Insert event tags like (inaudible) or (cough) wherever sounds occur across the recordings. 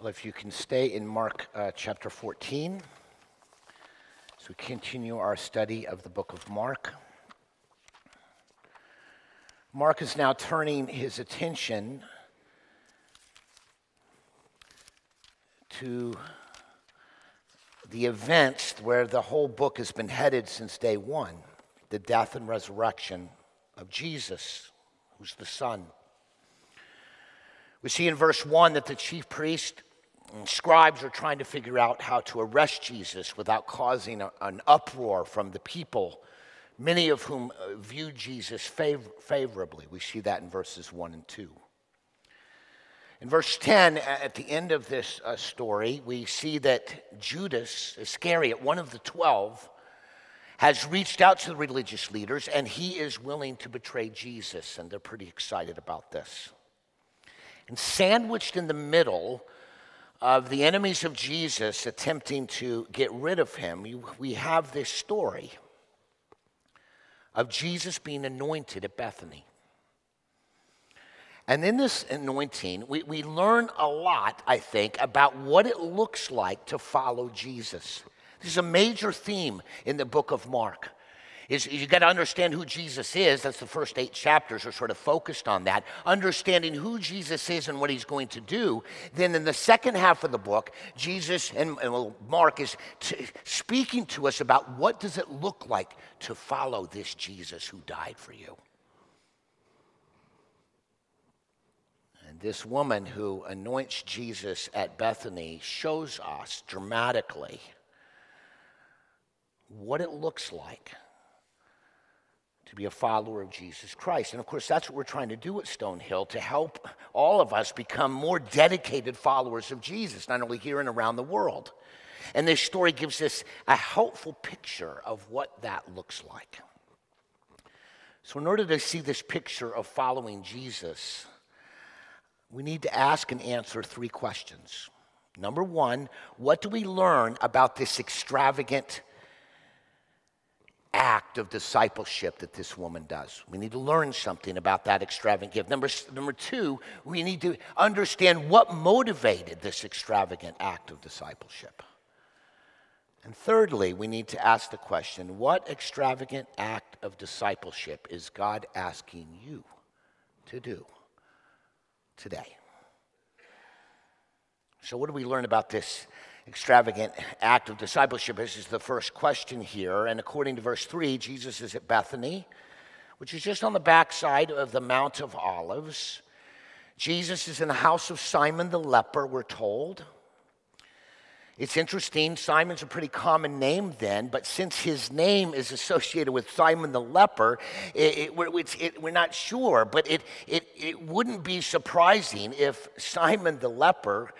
Well, if you can stay in Mark uh, chapter 14, as we continue our study of the book of Mark. Mark is now turning his attention to the events where the whole book has been headed since day one the death and resurrection of Jesus, who's the Son. We see in verse 1 that the chief priest and scribes are trying to figure out how to arrest Jesus without causing a, an uproar from the people, many of whom view Jesus favor- favorably. We see that in verses 1 and 2. In verse 10, at the end of this uh, story, we see that Judas Iscariot, one of the twelve, has reached out to the religious leaders and he is willing to betray Jesus, and they're pretty excited about this. And sandwiched in the middle of the enemies of Jesus attempting to get rid of him, we have this story of Jesus being anointed at Bethany. And in this anointing, we, we learn a lot, I think, about what it looks like to follow Jesus. This is a major theme in the book of Mark is you got to understand who Jesus is. That's the first eight chapters are sort of focused on that. Understanding who Jesus is and what he's going to do. Then in the second half of the book, Jesus and, and Mark is t- speaking to us about what does it look like to follow this Jesus who died for you. And this woman who anoints Jesus at Bethany shows us dramatically what it looks like to be a follower of Jesus Christ. And of course, that's what we're trying to do at Stonehill to help all of us become more dedicated followers of Jesus, not only here and around the world. And this story gives us a helpful picture of what that looks like. So, in order to see this picture of following Jesus, we need to ask and answer three questions. Number one, what do we learn about this extravagant act of discipleship that this woman does. We need to learn something about that extravagant gift. Number, number two, we need to understand what motivated this extravagant act of discipleship. And thirdly, we need to ask the question what extravagant act of discipleship is God asking you to do today? So, what do we learn about this extravagant act of discipleship? This is the first question here. And according to verse 3, Jesus is at Bethany, which is just on the backside of the Mount of Olives. Jesus is in the house of Simon the leper, we're told. It's interesting, Simon's a pretty common name then, but since his name is associated with Simon the leper, it, it, we're, it, we're, not sure, but it wouldn't be surprising if Simon the leper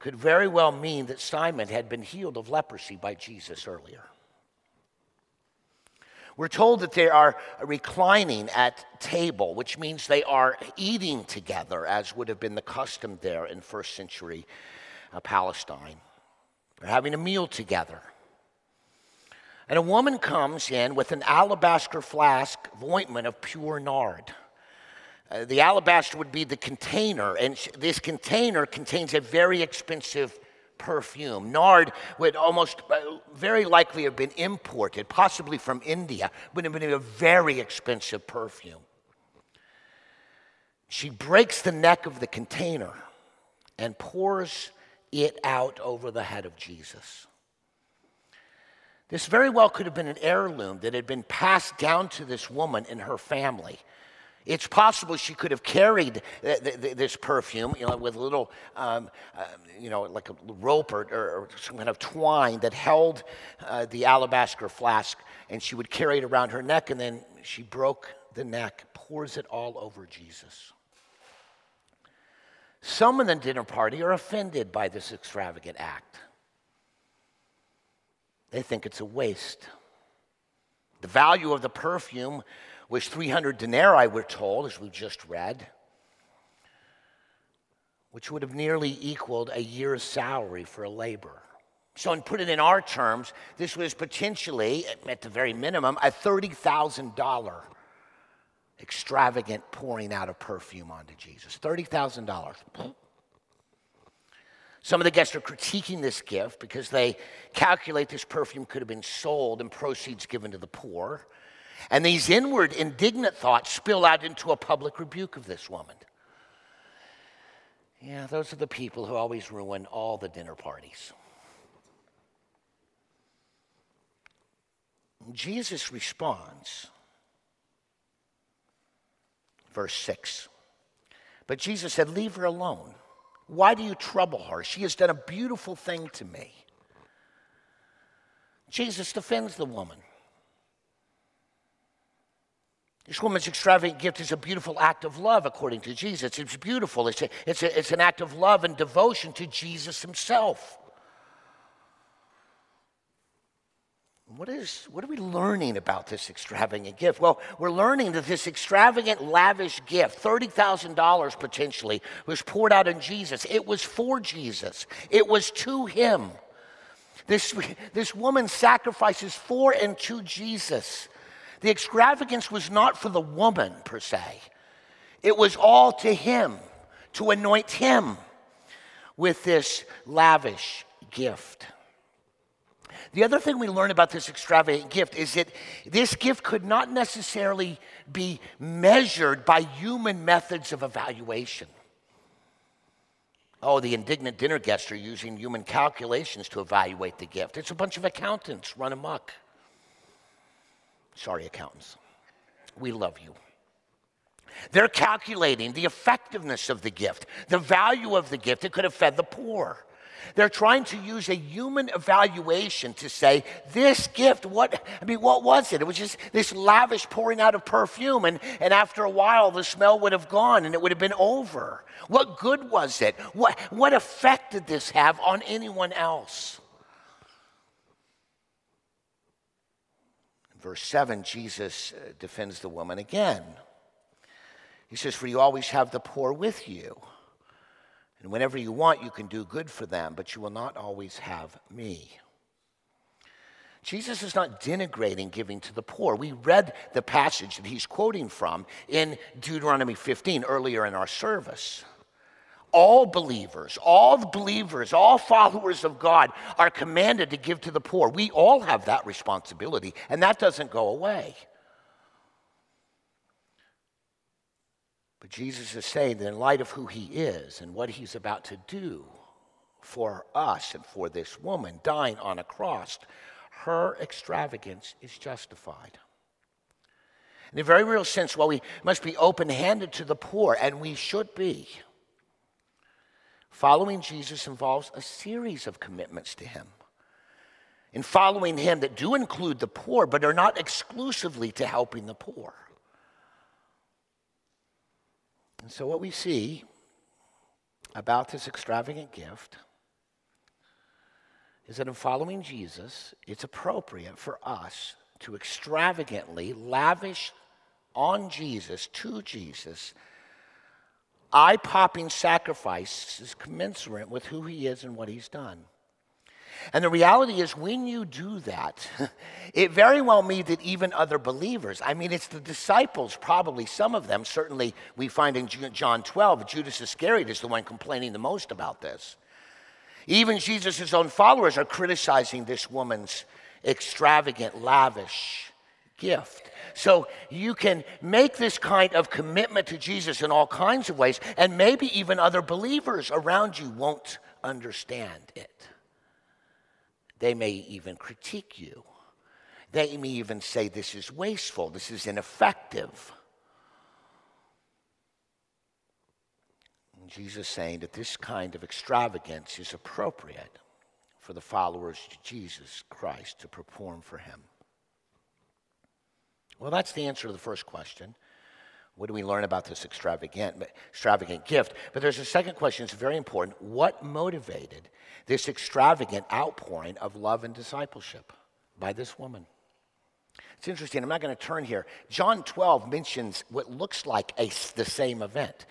could very well mean that Simon had been healed of leprosy by Jesus earlier. We're told that they are reclining at table, which means they are eating together, as would have been the custom there in first century uh, Palestine. They're having a meal together. And a woman comes in with an alabaster flask of ointment of pure nard. Uh, the alabaster would be the container, and this container contains a very expensive perfume. Nard would almost uh, very likely have been imported, possibly from India, would have been a very expensive perfume. She breaks the neck of the container and pours it out over the head of Jesus. This very well could have been an heirloom that had been passed down to this woman and her family. It's possible she could have carried this perfume, you know, with a little, um, uh, you know, like a rope or, or, some kind of twine that held uh, the alabaster flask, and she would carry it around her neck, and then she broke the neck, pours it all over Jesus. Some in the dinner party are offended by this extravagant act. They think it's a waste. The value of the perfume was 300 denarii, we're told, as we've just read, which would have nearly equaled a year's salary for a laborer. So, and put it in our terms, this was potentially, at the very minimum, a $30,000 extravagant pouring out of perfume onto Jesus. $30,000. Some of the guests are critiquing this gift because they calculate this perfume could have been sold and proceeds given to the poor. And these inward, indignant thoughts spill out into a public rebuke of this woman. Yeah, those are the people who always ruin all the dinner parties. Jesus responds, verse 6. But Jesus said, Leave her alone. Why do you trouble her? She has done a beautiful thing to me. Jesus defends the woman. This woman's extravagant gift is a beautiful act of love, according to Jesus. It's beautiful. It's, a, it's, a, it's an act of love and devotion to Jesus himself. What, is, what are we learning about this extravagant gift? Well, we're learning that this extravagant, lavish gift, $30,000 potentially, was poured out on Jesus. It was for Jesus, it was to him. This, this woman sacrifices for and to Jesus. The extravagance was not for the woman per se, it was all to him, to anoint him with this lavish gift. The other thing we learn about this extravagant gift is that this gift could not necessarily be measured by human methods of evaluation. Oh, the indignant dinner guests are using human calculations to evaluate the gift. It's a bunch of accountants run amok. Sorry, accountants. We love you. They're calculating the effectiveness of the gift, the value of the gift. It could have fed the poor. They're trying to use a human evaluation to say, this gift, what, I mean, what was it? It was just this lavish pouring out of perfume, and, and after a while, the smell would have gone and it would have been over. What good was it? What, what effect did this have on anyone else? Verse 7, Jesus uh, defends the woman again. He says, For you always have the poor with you and whenever you want, you can do good for them, but you will not always have me. Jesus is not denigrating giving to the poor. We read the passage that he's quoting from in Deuteronomy 15 earlier in our service. All believers, all believers, all followers of God are commanded to give to the poor. We all have that responsibility, and that doesn't go away. But Jesus is saying that in light of who he is and what he's about to do for us and for this woman dying on a cross, her extravagance is justified. In a very real sense, while we must be open handed to the poor, and we should be, following Jesus involves a series of commitments to him. In following him that do include the poor, but are not exclusively to helping the poor. And so, what we see about this extravagant gift is that in following Jesus, it's appropriate for us to extravagantly lavish on Jesus, to Jesus, eye popping sacrifice is commensurate with who he is and what he's done. And the reality is, when you do that, (laughs) it very well may that even other believers, I mean, it's the disciples, probably some of them, certainly we find in John 12, Judas Iscariot is the one complaining the most about this. Even Jesus' own followers are criticizing this woman's extravagant, lavish gift. So you can make this kind of commitment to Jesus in all kinds of ways, and maybe even other believers around you won't understand it. They may even critique you. They may even say this is wasteful, this is ineffective. And Jesus saying that this kind of extravagance is appropriate for the followers of Jesus Christ to perform for him. Well, that's the answer to the first question. What do we learn about this extravagant, extravagant gift? But there's a second question that's very important. What motivated this extravagant outpouring of love and discipleship by this woman? It's interesting. I'm not going to turn here. John 12 mentions what looks like a, the same event.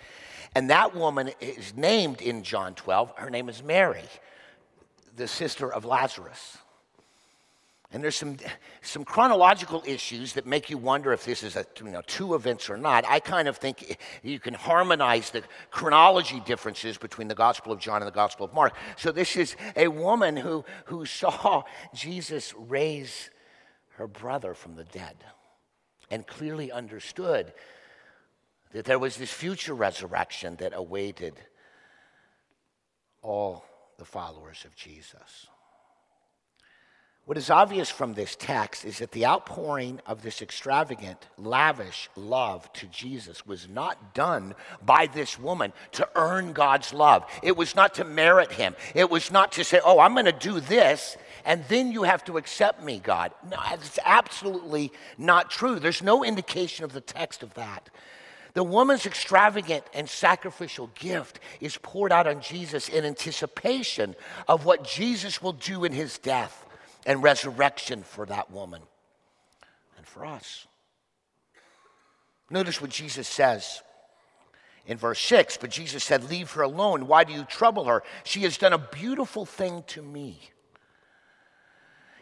And that woman is named in John 12. Her name is Mary, the sister of Lazarus. And there's some, some chronological issues that make you wonder if this is a, you know, two events or not. I kind of think you can harmonize the chronology differences between the Gospel of John and the Gospel of Mark. So this is a woman who, who saw Jesus raise her brother from the dead and clearly understood that there was this future resurrection that awaited all the followers of Jesus. What is obvious from this text is that the outpouring of this extravagant, lavish love to Jesus was not done by this woman to earn God's love. It was not to merit him. It was not to say, oh, I'm going to do this and then you have to accept me, God. No, it's absolutely not true. There's no indication of the text of that. The woman's extravagant and sacrificial gift is poured out on Jesus in anticipation of what Jesus will do in his death and resurrection for that woman and for us. Notice what Jesus says in verse 6 But Jesus said, Leave her alone. Why do you trouble her? She has done a beautiful thing to me.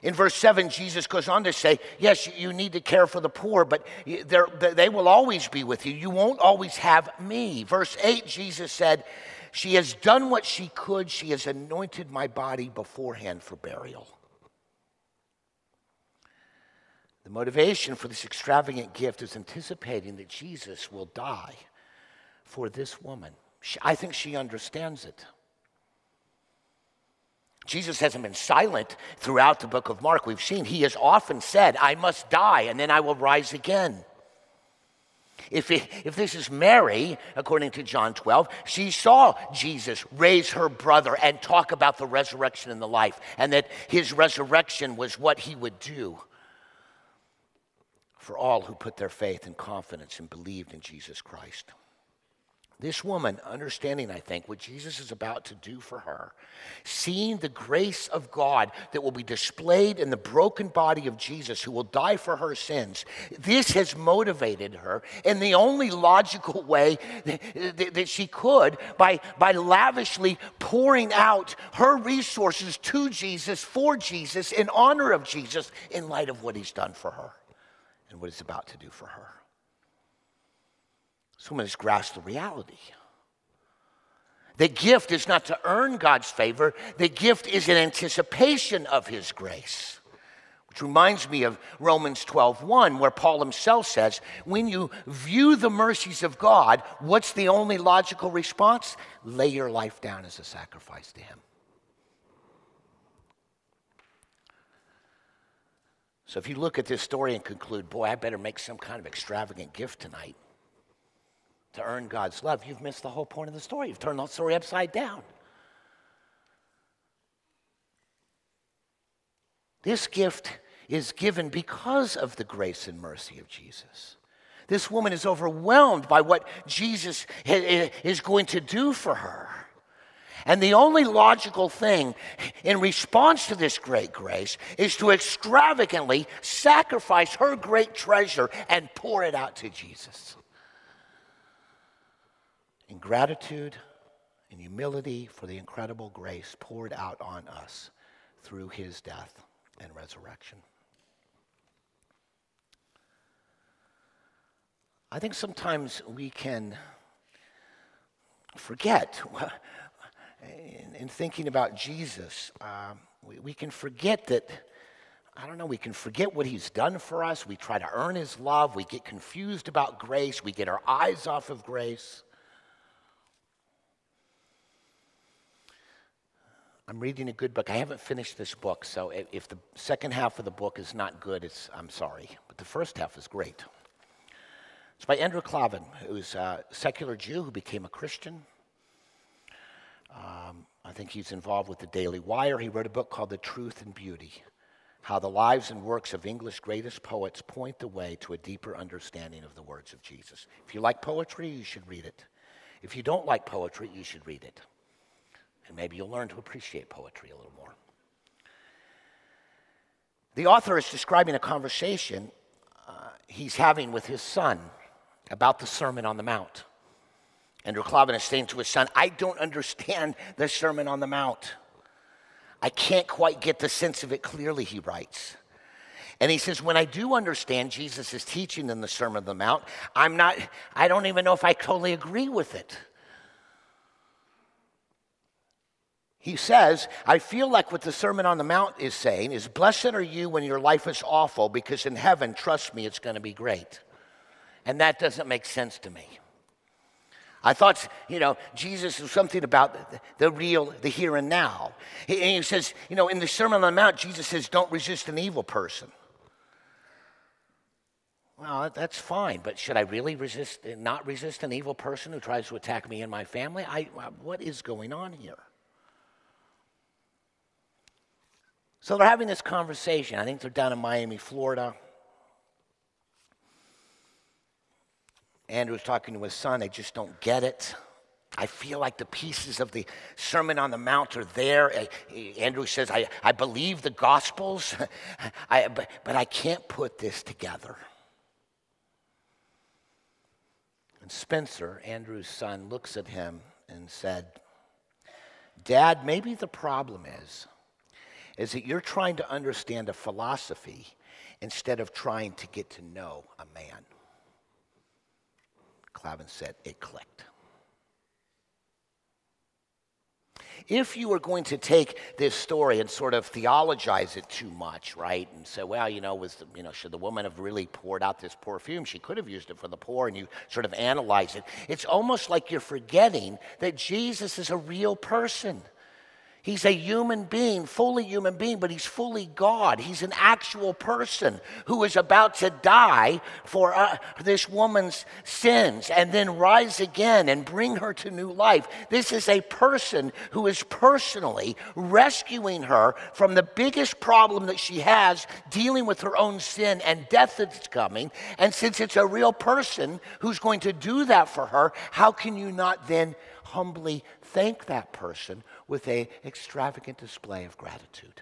In verse 7, Jesus goes on to say, Yes, you need to care for the poor, but they will always be with you. You won't always have me. Verse 8, Jesus said, She has done what she could. She has anointed my body beforehand for burial. The motivation for this extravagant gift is anticipating that Jesus will die for this woman. I think she understands it. Jesus hasn't been silent throughout the book of Mark. We've seen he has often said, I must die and then I will rise again. If, it, if this is Mary, according to John 12, she saw Jesus raise her brother and talk about the resurrection and the life, and that his resurrection was what he would do for all who put their faith and confidence and believed in Jesus Christ. This woman, understanding, I think, what Jesus is about to do for her, seeing the grace of God that will be displayed in the broken body of Jesus who will die for her sins, this has motivated her in the only logical way that, that she could by, by lavishly pouring out her resources to Jesus, for Jesus, in honor of Jesus, in light of what he's done for her and what it's about to do for her. Someone has grasped the reality. The gift is not to earn God's favor, the gift is an anticipation of his grace. Which reminds me of Romans 12:1 where Paul himself says, "When you view the mercies of God, what's the only logical response? Lay your life down as a sacrifice to him." So if you look at this story and conclude, boy, I better make some kind of extravagant gift tonight to earn God's love, you've missed the whole point of the story. You've turned the story upside down. This gift is given because of the grace and mercy of Jesus. This woman is overwhelmed by what Jesus is going to do for her. And the only logical thing in response to this great grace is to extravagantly sacrifice her great treasure and pour it out to Jesus. In gratitude and humility for the incredible grace poured out on us through his death and resurrection. I think sometimes we can forget (laughs) in, in thinking about Jesus, um, we, we can forget that, I don't know, we can forget what he's done for us. We try to earn his love. We get confused about grace. We get our eyes off of grace. I'm reading a good book. I haven't finished this book, so if the second half of the book is not good, it's, I'm sorry. But the first half is great. It's by Andrew Klavan, who's a secular Jew who became a Christian um, I think he's involved with the Daily Wire. He wrote a book called The Truth and Beauty How the Lives and Works of English Greatest Poets Point the Way to a Deeper Understanding of the Words of Jesus. If you like poetry, you should read it. If you don't like poetry, you should read it. And maybe you'll learn to appreciate poetry a little more. The author is describing a conversation uh, he's having with his son about the Sermon on the Mount. Andrew Klavan is saying to his son, I don't understand the Sermon on the Mount. I can't quite get the sense of it clearly, he writes. And he says, when I do understand Jesus' is teaching in the Sermon on the Mount, I'm not, I don't even know if I totally agree with it. He says, I feel like what the Sermon on the Mount is saying is, Blessed are you when your life is awful, because in heaven, trust me, it's going to be great. And that doesn't make sense to me. I thought, you know, Jesus was something about the, real, the here and now. He, he says, you know, in the Sermon on the Mount, Jesus says, don't resist an evil person. Well, that's fine, but should I really resist, not resist an evil person who tries to attack me and my family? I, uh, what is going on here? So they're having this conversation. I think they're down in Miami, Florida. Andrew's talking to his son. They just don't get it. I feel like the pieces of the Sermon on the Mount are there. Andrew says, I, I believe the Gospels, (laughs) I, but, but I can't put this together. And Spencer, Andrew's son, looks at him and said, Dad, maybe the problem is is that you're trying to understand a philosophy instead of trying to get to know a man. Klavan said, it clicked. If you were going to take this story and sort of theologize it too much, right, and say, well, you know, was the, you know, should the woman have really poured out this perfume? She could have used it for the poor, and you sort of analyze it. It's almost like you're forgetting that Jesus is a real person. He's a human being, fully human being, but he's fully God. He's an actual person who is about to die for uh, this woman's sins and then rise again and bring her to new life. This is a person who is personally rescuing her from the biggest problem that she has, dealing with her own sin and death that's coming. And since it's a real person who's going to do that for her, how can you not then humbly thank that person with an extravagant display of gratitude.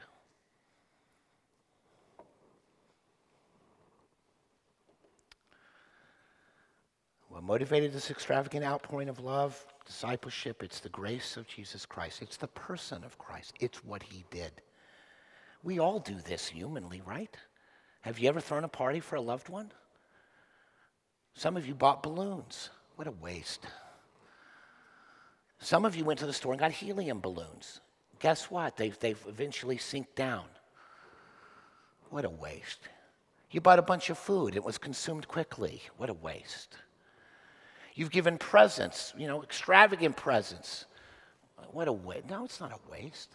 What motivated this extravagant outpouring of love? Discipleship. It's the grace of Jesus Christ. It's the person of Christ. It's what he did. We all do this humanly, right? Have you ever thrown a party for a loved one? Some of you bought balloons. What a waste. Some of you went to the store and got helium balloons. Guess what? They've, they've eventually sink down. What a waste. You bought a bunch of food, it was consumed quickly. What a waste. You've given presents, you know, extravagant presents. What a waste. No, it's not a waste.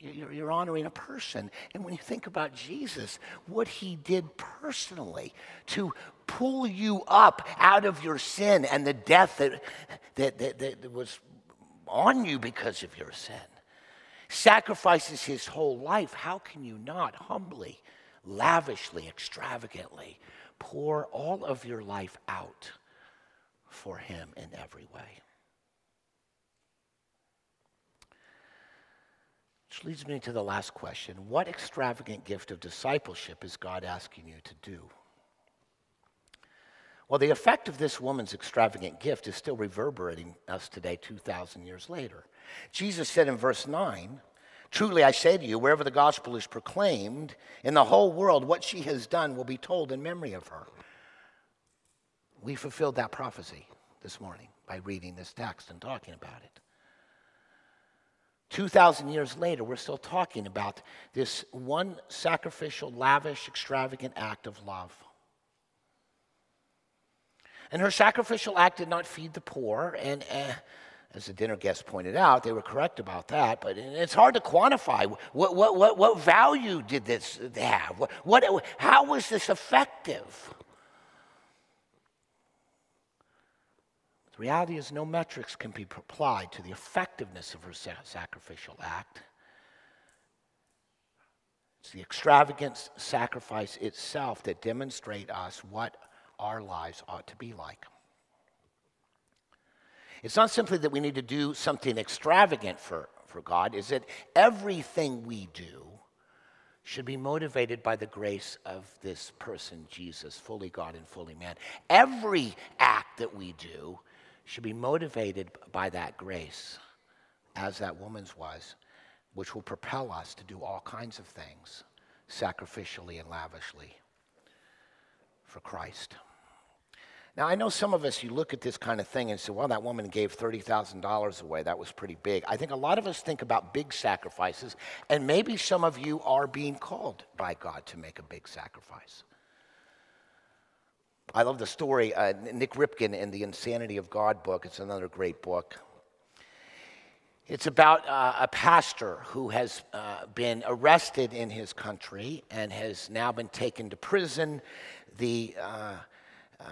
You're, you're, honoring a person. And when you think about Jesus, what he did personally to pull you up out of your sin and the death that, that, that, that was on you because of your sin, sacrifices his whole life, how can you not humbly, lavishly, extravagantly pour all of your life out for him in every way? Which leads me to the last question What extravagant gift of discipleship is God asking you to do? Well, the effect of this woman's extravagant gift is still reverberating us today, 2,000 years later. Jesus said in verse 9, Truly I say to you, wherever the gospel is proclaimed in the whole world, what she has done will be told in memory of her. We fulfilled that prophecy this morning by reading this text and talking about it. 2,000 years later, we're still talking about this one sacrificial, lavish, extravagant act of love. And her sacrificial act did not feed the poor. And uh, as the dinner guest pointed out, they were correct about that. But it's hard to quantify. What, what, what, what value did this have? What, what, how was this effective? The reality is, no metrics can be applied to the effectiveness of her sacrificial act. It's the extravagant sacrifice itself that demonstrate us what our lives ought to be like. It's not simply that we need to do something extravagant for, for God, is that everything we do should be motivated by the grace of this person, Jesus, fully God and fully man. Every act that we do should be motivated by that grace, as that woman's was, which will propel us to do all kinds of things sacrificially and lavishly for Christ. Now, I know some of us, you look at this kind of thing and say, well, that woman gave $30,000 away. That was pretty big. I think a lot of us think about big sacrifices, and maybe some of you are being called by God to make a big sacrifice. I love the story, uh, Nik Ripken in the Insanity of God book. It's another great book. It's about uh, a pastor who has uh, been arrested in his country and has now been taken to prison. The uh, uh,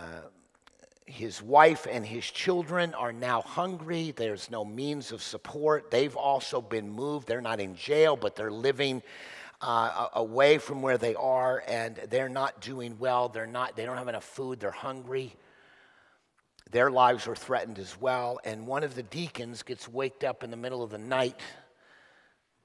his wife and his children are now hungry. There's no means of support. They've also been moved. They're not in jail, but they're living uh, away from where they are, and they're not doing well. They're not. They don't have enough food. They're hungry. Their lives are threatened as well. And one of the deacons gets waked up in the middle of the night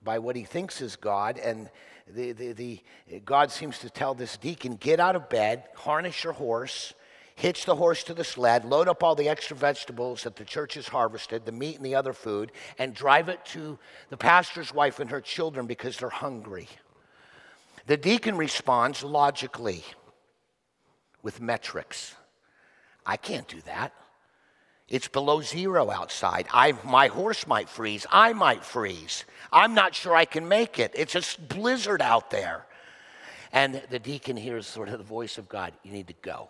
by what he thinks is God, and the, the, the God seems to tell this deacon, "Get out of bed, harness your horse." Hitch the horse to the sled, load up all the extra vegetables that the church has harvested, the meat and the other food, and drive it to the pastor's wife and her children because they're hungry. The deacon responds logically with metrics. I can't do that. It's below zero outside. I, my horse might freeze. I might freeze. I'm not sure I can make it. It's a blizzard out there. And the deacon hears sort of the voice of God you need to go.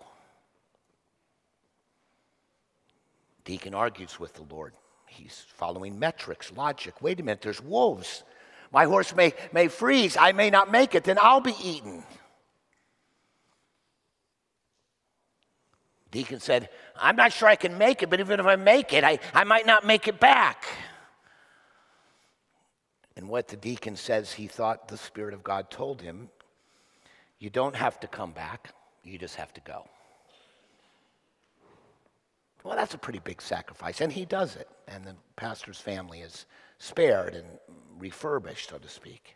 Deacon argues with the Lord. He's following metrics, logic. Wait a minute, there's wolves. My horse may, may freeze. I may not make it. Then I'll be eaten. Deacon said, I'm not sure I can make it, but even if I make it, I, I might not make it back. And what the deacon says, he thought the Spirit of God told him, You don't have to come back, you just have to go. Well, that's a pretty big sacrifice, and he does it, and the pastor's family is spared and refurbished, so to speak.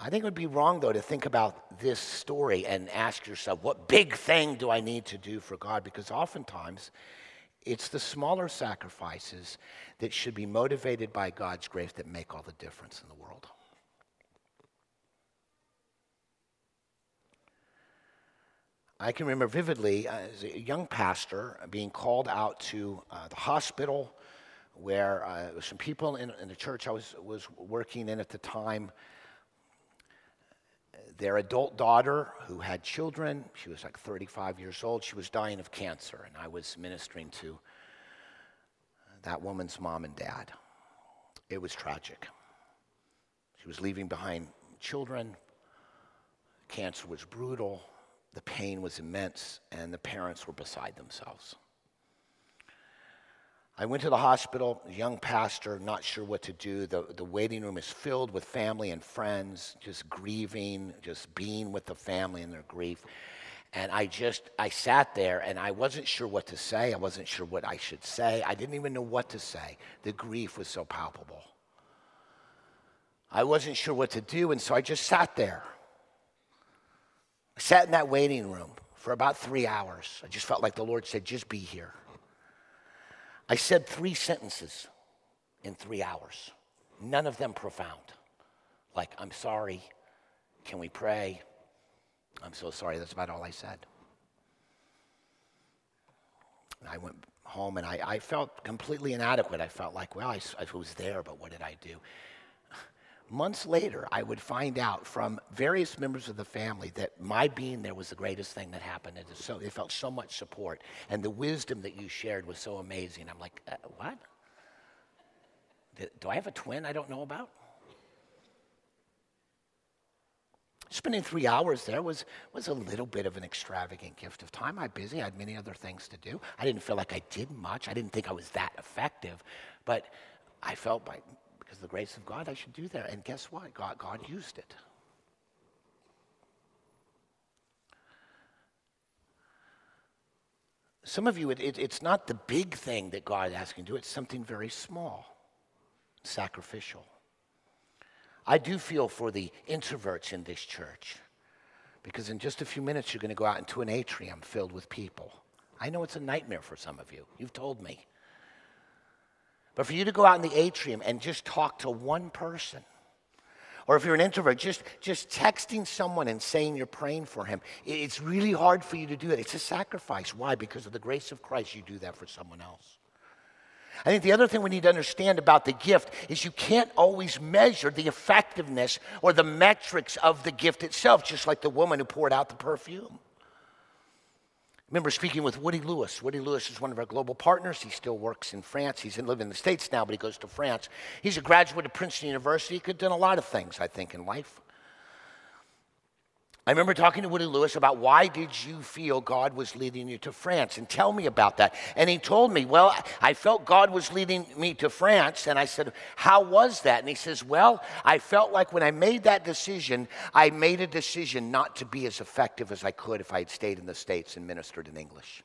I think it would be wrong, though, to think about this story and ask yourself, what big thing do I need to do for God? Because oftentimes it's the smaller sacrifices that should be motivated by God's grace that make all the difference in the world. I can remember vividly uh, as a young pastor being called out to uh, the hospital where uh, some people in, in, the church I was, was working in at the time, their adult daughter who had children, she was like 35 years old, she was dying of cancer, and I was ministering to that woman's mom and dad. It was tragic. She was leaving behind children, cancer was brutal the pain was immense, and the parents were beside themselves. I went to the hospital, young pastor, not sure what to do. The, the waiting room is filled with family and friends, just grieving, just being with the family in their grief. And I just, I sat there and I wasn't sure what to say. I wasn't sure what I should say. I didn't even know what to say. The grief was so palpable. I wasn't sure what to do, and so I just sat there. I sat in that waiting room for about three hours. I just felt like the Lord said, just be here. I said three sentences in three hours, none of them profound. Like, I'm sorry. Can we pray? I'm so sorry. That's about all I said. And I went home and I, I felt completely inadequate. I felt like, well, I, I was there, but what did I do? Months later, I would find out from various members of the family that my being there was the greatest thing that happened. And so, they felt so much support. And the wisdom that you shared was so amazing. I'm like, uh, what? Do I have a twin I don't know about? Spending three hours there was, was a little bit of an extravagant gift of time. I'm busy. I had many other things to do. I didn't feel like I did much. I didn't think I was that effective. But I felt by because the grace of God, I should do that. And guess what? God, God used it. Some of you, it, it, it's not the big thing that God asking you to do, it's something very small, sacrificial. I do feel for the introverts in this church because in just a few minutes you're going to go out into an atrium filled with people. I know it's a nightmare for some of you. You've told me. But for you to go out in the atrium and just talk to one person, Or if you're an introvert, just, just texting someone and saying you're praying for him, it's really hard for you to do that. It's a sacrifice. Why? Because of the grace of Christ, you do that for someone else. I think the other thing we need to understand about the gift is you can't always measure the effectiveness or the metrics of the gift itself, just like the woman who poured out the perfume remember speaking with Woody Lewis. Woody Lewis is one of our global partners. He still works in France. He's in, living in the States now, but he goes to France. He's a graduate of Princeton University. He could have done a lot of things, I think, in life. I remember talking to Woody Lewis about why did you feel God was leading you to France and tell me about that. And he told me, well, I felt God was leading me to France. And I said, how was that? And he says, well, I felt like when I made that decision, I made a decision not to be as effective as I could if I had stayed in the States and ministered in English.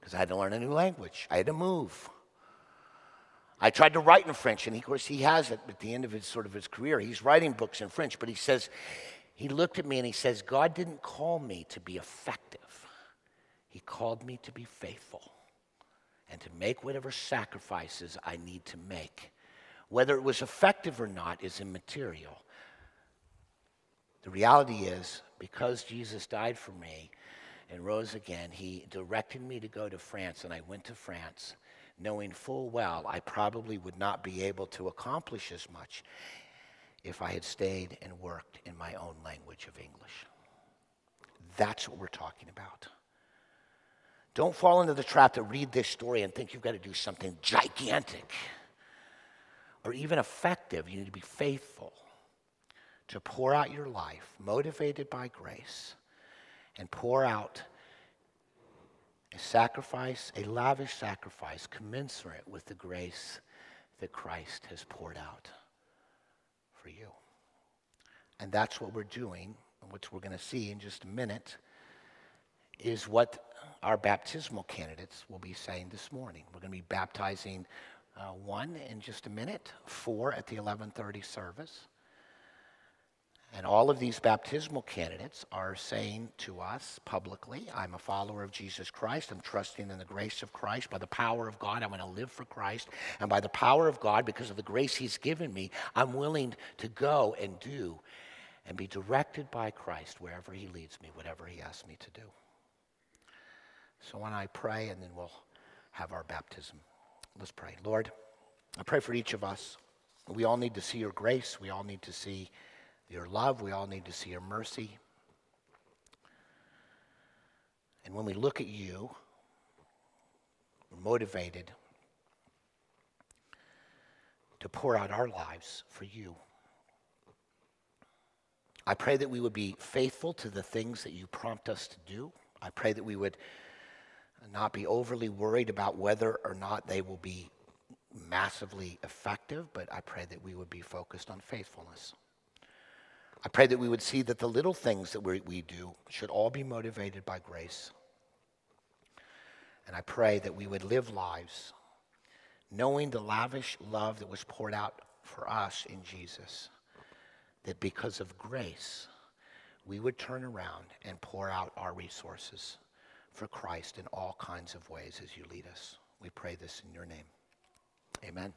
Because I had to learn a new language. I had to move. I tried to write in French, and of course he has it at the end of his sort of his career. He's writing books in French, but he says he looked at me and he says, God didn't call me to be effective. He called me to be faithful and to make whatever sacrifices I need to make. Whether it was effective or not is immaterial. The reality is, because Jesus died for me and rose again, he directed me to go to France, and I went to France knowing full well I probably would not be able to accomplish as much if I had stayed and worked in my own language of English. That's what we're talking about. Don't fall into the trap to read this story and think you've got to do something gigantic or even effective. You need to be faithful to pour out your life, motivated by grace, and pour out a sacrifice, a lavish sacrifice, commensurate with the grace that Christ has poured out for you. And that's what we're doing, which we're going to see in just a minute, is what our baptismal candidates will be saying this morning. We're going to be baptizing uh, one in just a minute, four at the 1130 service. And all of these baptismal candidates are saying to us publicly, I'm a follower of Jesus Christ. I'm trusting in the grace of Christ. By the power of God, I'm going to live for Christ. And by the power of God, because of the grace He's given me, I'm willing to go and do and be directed by Christ wherever He leads me, whatever He asks me to do. So when I pray, and then we'll have our baptism. Let's pray. Lord, I pray for each of us. We all need to see your grace. We all need to see your love. We all need to see your mercy. And when we look at you, we're motivated to pour out our lives for you. I pray that we would be faithful to the things that you prompt us to do. I pray that we would not be overly worried about whether or not they will be massively effective, but I pray that we would be focused on faithfulness. I pray that we would see that the little things that we, we do should all be motivated by grace. And I pray that we would live lives knowing the lavish love that was poured out for us in Jesus, that because of grace, we would turn around and pour out our resources for Christ in all kinds of ways as you lead us. We pray this in your name. Amen.